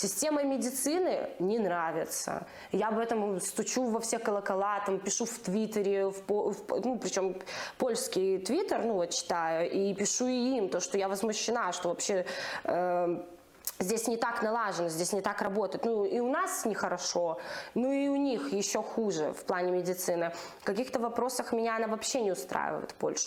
Система медицины не нравится. Я об этом стучу во все колокола, там, пишу в Твиттере, в, в- ну, причем польский Твиттер, ну, вот читаю, и пишу и им, то, что я возмущена, что вообще э, здесь не так налажено, здесь не так работает. Ну, и у нас нехорошо, ну, и у них еще хуже в плане медицины. В каких-то вопросах меня она вообще не устраивает, Польша.